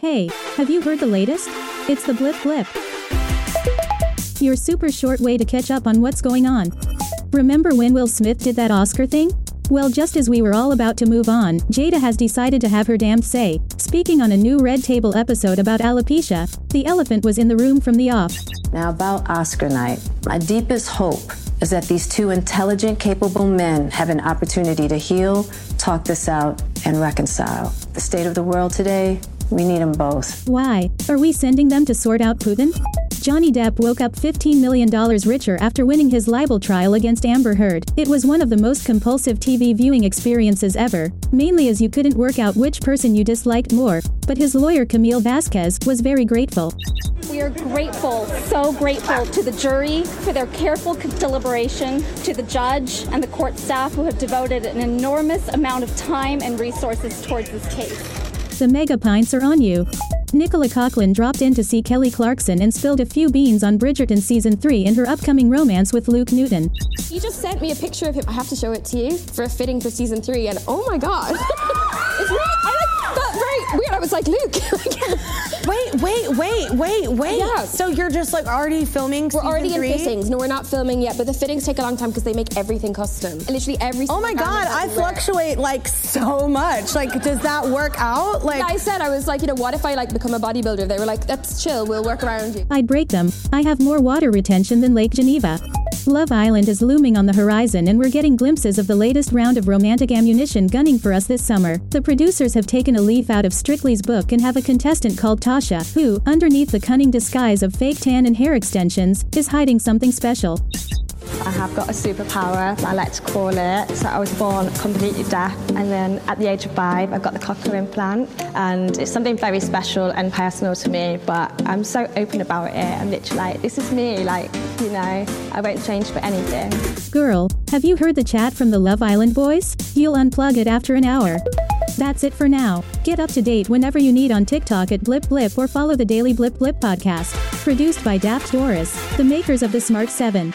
Hey, have you heard the latest? It's the Blip Blip. Your super short way to catch up on what's going on. Remember when Will Smith did that Oscar thing? Well, just as we were all about to move on, Jada has decided to have her damned say. Speaking on a new Red Table episode about alopecia, the elephant was in the room from the off. Now, about Oscar night, my deepest hope is that these two intelligent, capable men have an opportunity to heal, talk this out, and reconcile. The state of the world today, we need them both. Why? Are we sending them to sort out Putin? Johnny Depp woke up $15 million richer after winning his libel trial against Amber Heard. It was one of the most compulsive TV viewing experiences ever, mainly as you couldn't work out which person you disliked more. But his lawyer Camille Vasquez was very grateful. We are grateful, so grateful to the jury for their careful deliberation, to the judge and the court staff who have devoted an enormous amount of time and resources towards this case. The mega pints are on you. Nicola Coughlan dropped in to see Kelly Clarkson and spilled a few beans on Bridgerton season 3 in her upcoming romance with Luke Newton. You just sent me a picture of him. I have to show it to you for a fitting for season 3 and oh my god. it's that very weird. I was like, Luke. wait, wait, wait, wait, wait. Yeah. So you're just like already filming We're already three? in fittings. No, we're not filming yet, but the fittings take a long time because they make everything custom. Literally every Oh my god, I fluctuate like so much. Like, does that work out? Like, I said, I was like, you know, what if I like become a bodybuilder? They were like, that's chill, we'll work around you. I'd break them. I have more water retention than Lake Geneva. Love Island is looming on the horizon and we're getting glimpses of the latest round of romantic ammunition gunning for us this summer. The producers have taken a leaf out of Strictly's book and have a contestant called Tasha, who, underneath the cunning disguise of fake tan and hair extensions, is hiding something special. I have got a superpower, I like to call it. So I was born completely deaf, and then at the age of five, I got the cochlear implant, and it's something very special and personal to me. But I'm so open about it. I'm literally like, this is me. Like, you know, I won't change for anything. Girl, have you heard the chat from the Love Island boys? You'll unplug it after an hour. That's it for now. Get up to date whenever you need on TikTok at Blip Blip or follow the Daily Blip Blip podcast. Produced by Daft Doris, the makers of the Smart 7.